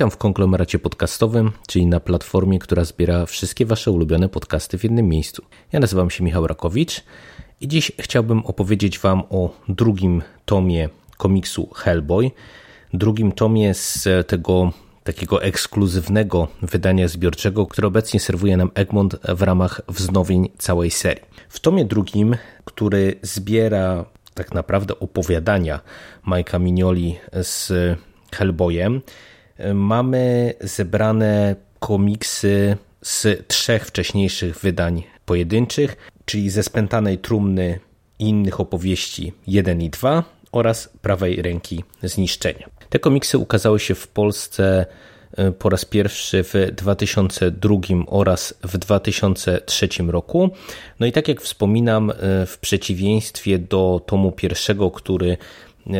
Witam w konglomeracie podcastowym, czyli na platformie, która zbiera wszystkie Wasze ulubione podcasty w jednym miejscu. Ja nazywam się Michał Rakowicz i dziś chciałbym opowiedzieć Wam o drugim tomie komiksu Hellboy, drugim tomie z tego takiego ekskluzywnego wydania zbiorczego, które obecnie serwuje nam Egmont w ramach wznowień całej serii. W tomie drugim, który zbiera tak naprawdę opowiadania Majka Mignoli z Hellboyem, mamy zebrane komiksy z trzech wcześniejszych wydań pojedynczych, czyli ze Spętanej Trumny i innych opowieści 1 i 2 oraz Prawej Ręki Zniszczenia. Te komiksy ukazały się w Polsce po raz pierwszy w 2002 oraz w 2003 roku. No i tak jak wspominam, w przeciwieństwie do tomu pierwszego, który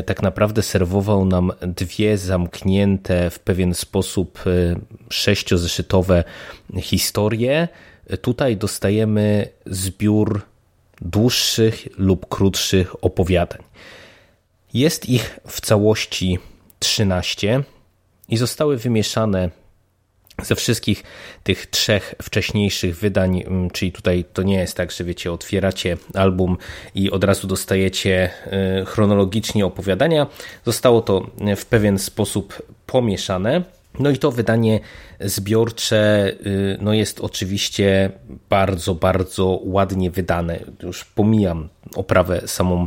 tak naprawdę serwował nam dwie zamknięte w pewien sposób sześciozeszytowe historie. Tutaj dostajemy zbiór dłuższych lub krótszych opowiadań. Jest ich w całości 13 i zostały wymieszane ze wszystkich tych trzech wcześniejszych wydań, czyli tutaj to nie jest tak, że wiecie, otwieracie album i od razu dostajecie chronologicznie opowiadania. Zostało to w pewien sposób pomieszane. No i to wydanie zbiorcze no jest oczywiście bardzo, bardzo ładnie wydane. Już pomijam oprawę samą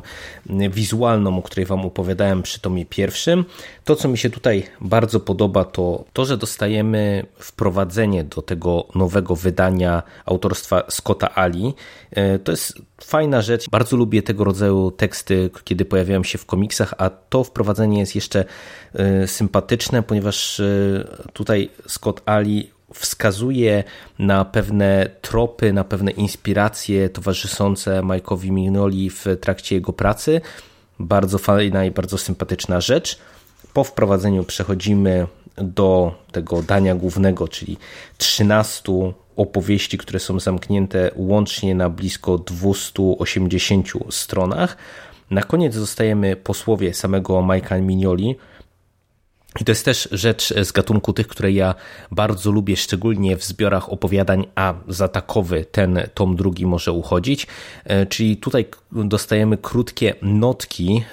wizualną, o której Wam opowiadałem przy tomie pierwszym. To, co mi się tutaj bardzo podoba, to to, że dostajemy wprowadzenie do tego nowego wydania autorstwa Scotta Ali. To jest fajna rzecz. Bardzo lubię tego rodzaju teksty, kiedy pojawiają się w komiksach, a to wprowadzenie jest jeszcze sympatyczne, ponieważ tutaj Scott Ali wskazuje na pewne tropy, na pewne inspiracje towarzyszące Mike'owi Mignoli w trakcie jego pracy. Bardzo fajna i bardzo sympatyczna rzecz. Po wprowadzeniu przechodzimy do tego dania głównego, czyli 13 opowieści, które są zamknięte łącznie na blisko 280 stronach. Na koniec zostajemy posłowie samego Mike'a Mignoli, i to jest też rzecz z gatunku tych, które ja bardzo lubię, szczególnie w zbiorach opowiadań, a za takowy ten tom drugi może uchodzić. Czyli tutaj dostajemy krótkie notki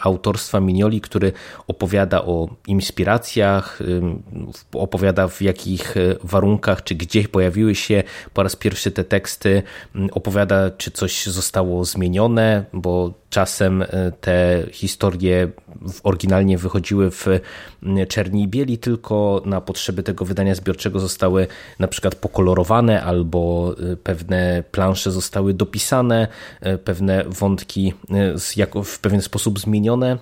autorstwa Minioli, który opowiada o inspiracjach, opowiada w jakich warunkach, czy gdzie pojawiły się po raz pierwszy te teksty, opowiada, czy coś zostało zmienione, bo czasem te historie oryginalnie wychodziły w czerni i bieli, tylko na potrzeby tego wydania zbiorczego zostały na przykład pokolorowane albo pewne plansze zostały dopisane, pewne wątki w pewien sposób zmienione.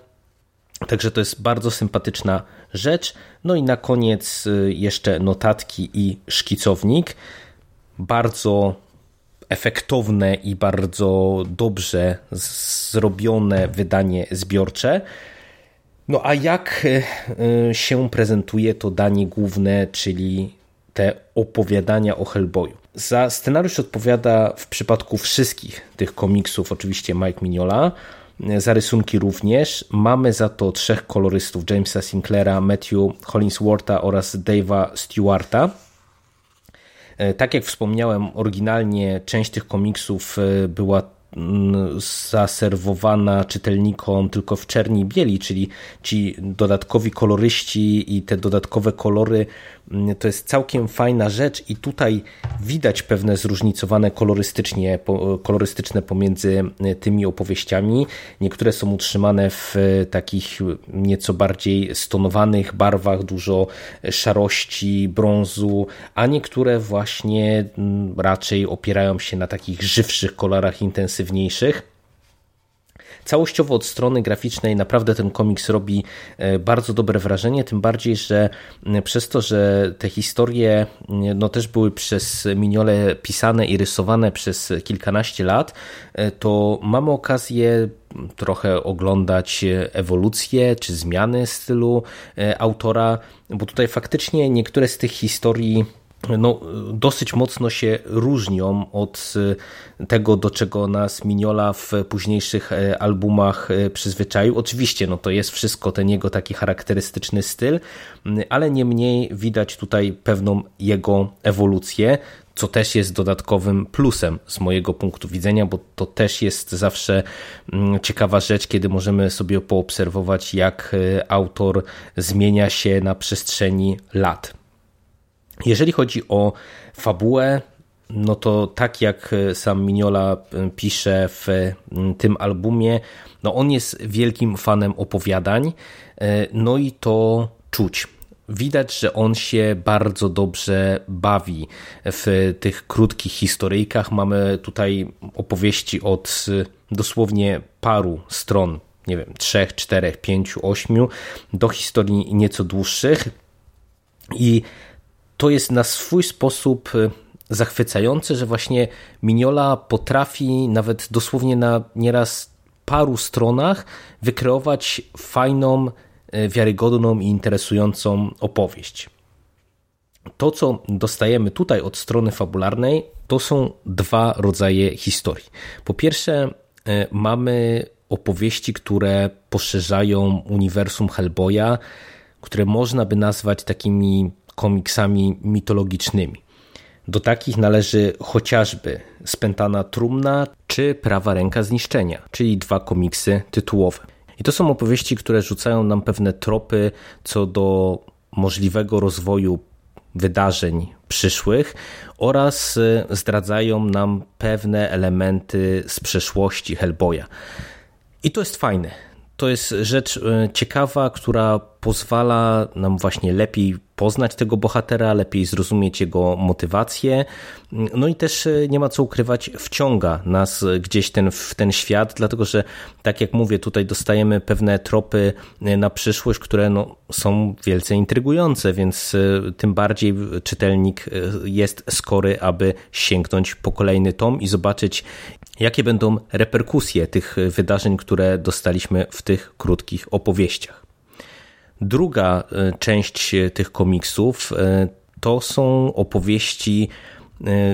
Także to jest bardzo sympatyczna rzecz. No i na koniec jeszcze notatki i szkicownik. Bardzo efektowne i bardzo dobrze zrobione wydanie zbiorcze. No a jak się prezentuje to danie główne, czyli te opowiadania o Hellboyu? Za scenariusz odpowiada w przypadku wszystkich tych komiksów oczywiście Mike Mignola, za rysunki również. Mamy za to trzech kolorystów, Jamesa Sinclaira, Matthew Hollingswortha oraz Dave'a Stewarta. Tak jak wspomniałem, oryginalnie część tych komiksów była zaserwowana czytelnikom tylko w czerni i bieli, czyli ci dodatkowi koloryści i te dodatkowe kolory to jest całkiem fajna rzecz i tutaj widać pewne zróżnicowane kolorystycznie, kolorystyczne pomiędzy tymi opowieściami. Niektóre są utrzymane w takich nieco bardziej stonowanych barwach, dużo szarości, brązu, a niektóre właśnie raczej opierają się na takich żywszych kolorach intensywniejszych. Całościowo od strony graficznej naprawdę ten komiks robi bardzo dobre wrażenie, tym bardziej, że przez to, że te historie no, też były przez Miniole pisane i rysowane przez kilkanaście lat, to mamy okazję trochę oglądać ewolucję czy zmiany stylu autora, bo tutaj faktycznie niektóre z tych historii no, dosyć mocno się różnią od e, tego, do czego nas Miniola w późniejszych e, albumach e, przyzwyczaił. Oczywiście no, to jest wszystko ten jego taki charakterystyczny styl, ale niemniej widać tutaj pewną jego ewolucję, co też jest dodatkowym plusem z mojego punktu widzenia, bo to też jest zawsze ciekawa rzecz, kiedy możemy sobie poobserwować, jak autor zmienia się na przestrzeni lat. Jeżeli chodzi o fabułę, no to tak jak sam Mignola e, pisze w tym albumie, no on jest wielkim fanem opowiadań, e, no i to czuć. Widać, że on się bardzo dobrze bawi w tych krótkich historyjkach. Mamy tutaj opowieści od dosłownie paru stron, nie wiem, trzech, czterech, pięciu, ośmiu, do historii nieco dłuższych. I to jest na swój sposób y, zachwycające, że właśnie Mignola potrafi nawet dosłownie na nieraz paru stronach wykreować fajną, y, wiarygodną i interesującą opowieść. To, co dostajemy tutaj od strony fabularnej, to są dwa rodzaje historii. Po pierwsze, y, mamy opowieści, które poszerzają uniwersum Hellboya, które można by nazwać takimi komiksami mitologicznymi. Do takich należy chociażby Spętana Trumna czy Prawa Ręka Zniszczenia, czyli dwa komiksy tytułowe. I to są opowieści, które rzucają nam pewne tropy co do możliwego rozwoju wydarzeń przyszłych oraz y, zdradzają nam pewne elementy z przeszłości Hellboya. I to jest fajne. To jest rzecz y, ciekawa, która pozwala nam właśnie lepiej poznać tego bohatera, lepiej zrozumieć jego motywację. No i też e, nie ma co ukrywać, wciąga nas gdzieś ten, w ten świat, dlatego że, tak jak mówię, tutaj dostajemy pewne tropy e, na przyszłość, które no, są wielce intrygujące, więc e, tym bardziej czytelnik jest skory, aby sięgnąć po kolejny tom i zobaczyć, jakie będą reperkusje tych wydarzeń, które dostaliśmy w tych krótkich opowieściach. Druga e, część e, tych komiksów e, to są opowieści,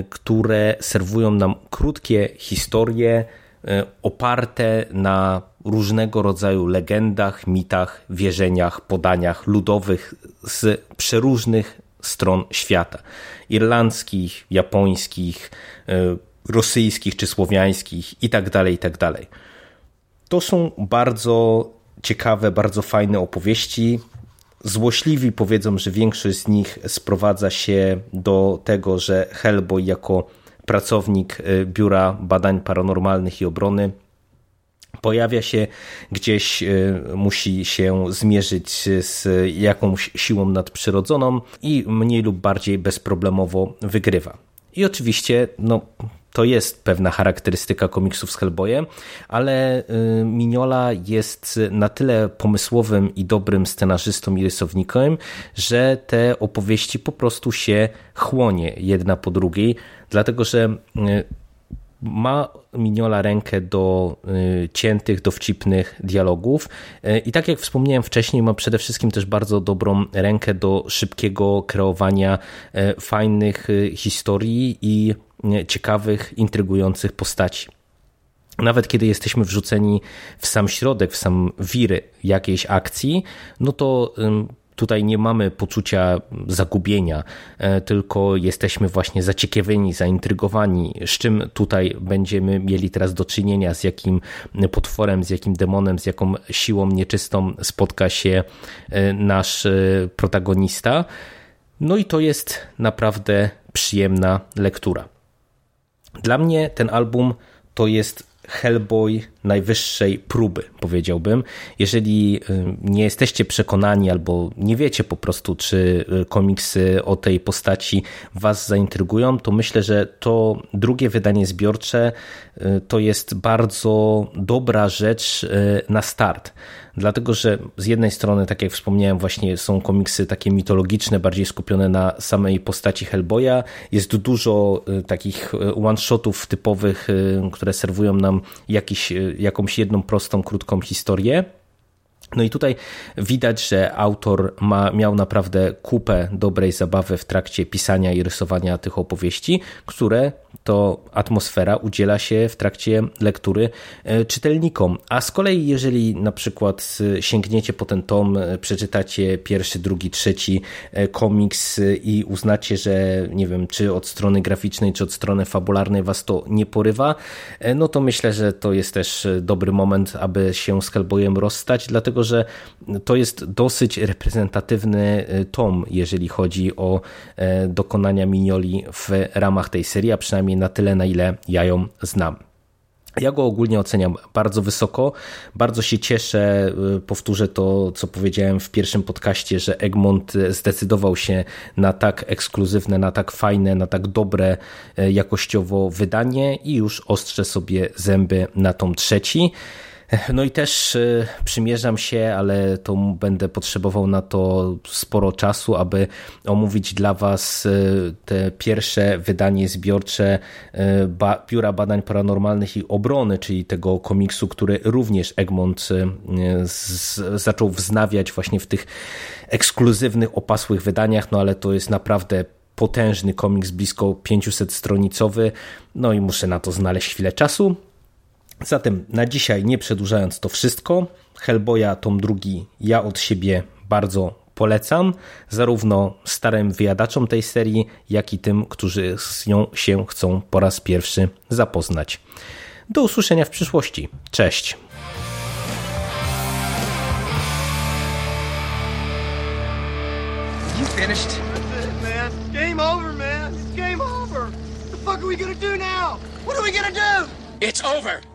które serwują nam krótkie historie oparte na różnego rodzaju legendach, mitach, wierzeniach, podaniach ludowych z przeróżnych stron świata. Irlandzkich, japońskich, rosyjskich czy słowiańskich itd. Tak itd. Tak to są bardzo ciekawe, bardzo fajne opowieści. Złośliwi powiedzą, że większość z nich sprowadza się do tego, że Hellboy jako pracownik y, Biura Badań Paranormalnych i Obrony pojawia się gdzieś, y, musi się zmierzyć z jakąś siłą nadprzyrodzoną i mniej lub bardziej bezproblemowo wygrywa. I oczywiście, no, to jest pewna charakterystyka komiksów z Hellboyem, ale y, Mignola jest na tyle pomysłowym i dobrym scenarzystą i rysownikiem, że te opowieści po prostu się chłonie jedna po drugiej, dlatego że y, ma Mignola rękę do y, ciętych, dowcipnych dialogów i tak jak wspomniałem wcześniej, ma przede wszystkim też bardzo dobrą rękę do szybkiego kreowania fajnych historii i ciekawych, intrygujących postaci. Nawet kiedy jesteśmy wrzuceni w sam środek, w sam wir jakiejś akcji, no to tutaj nie mamy poczucia zagubienia, e, tylko jesteśmy właśnie zaciekawieni, zaintrygowani, z czym tutaj będziemy mieli teraz do czynienia, z jakim potworem, z jakim demonem, z jaką siłą nieczystą spotka się e, nasz e, protagonista. No i to jest naprawdę przyjemna lektura. Dla mnie ten album to jest Hellboy najwyższej próby, powiedziałbym. Jeżeli nie jesteście przekonani albo nie wiecie po prostu, czy komiksy o tej postaci Was zaintrygują, to myślę, że to drugie wydanie zbiorcze to jest bardzo dobra rzecz na start dlatego że z jednej strony, tak jak wspomniałem, właśnie są komiksy takie mitologiczne, bardziej skupione na samej postaci Hellboya. Jest dużo y, takich y, one-shotów typowych, y, które serwują nam jakiś, jakąś jedną prostą, krótką historię. No i tutaj widać, że autor ma, miał naprawdę kupę dobrej zabawy w trakcie pisania i rysowania tych opowieści, które to atmosfera udziela się w trakcie lektury e, czytelnikom. A z kolei, jeżeli na przykład e, sięgniecie po ten tom, e, przeczytacie pierwszy, drugi, trzeci komiks i uznacie, że nie wiem, czy od strony graficznej, czy od strony fabularnej was to nie porywa, no to myślę, że to jest też dobry moment, aby się z Hellboyem rozstać, dlatego że to jest dosyć reprezentatywny tom, jeżeli chodzi o dokonania Minioli w ramach tej serii, a przynajmniej na tyle, na ile ja ją znam. Ja go ogólnie oceniam bardzo wysoko. Bardzo się cieszę, y, powtórzę to, co powiedziałem w pierwszym podcaście, że Egmont zdecydował się na tak ekskluzywne, na tak fajne, na tak dobre y, jakościowo wydanie i już ostrzę sobie zęby na tom trzeci. No i też e, przymierzam się, ale to będę potrzebował na to sporo czasu, aby omówić dla Was e, te pierwsze wydanie zbiorcze e, Biura Badań Paranormalnych i Obrony, czyli tego komiksu, który również Egmont zaczął wznawiać właśnie w tych ekskluzywnych, opasłych wydaniach, no ale to jest naprawdę potężny komiks, blisko 500 stronicowy, no i muszę na to znaleźć chwilę czasu. Zatem na dzisiaj, nie przedłużając to wszystko, Hellboya tom drugi ja od siebie bardzo polecam, zarówno starym wyjadaczom tej serii, jak i tym, którzy z nią się chcą po raz pierwszy zapoznać. Do usłyszenia w przyszłości. Cześć! You finished? That's it, man. Game over, man. It's game over. What the fuck are we gonna do now? What are we gonna do? It's over.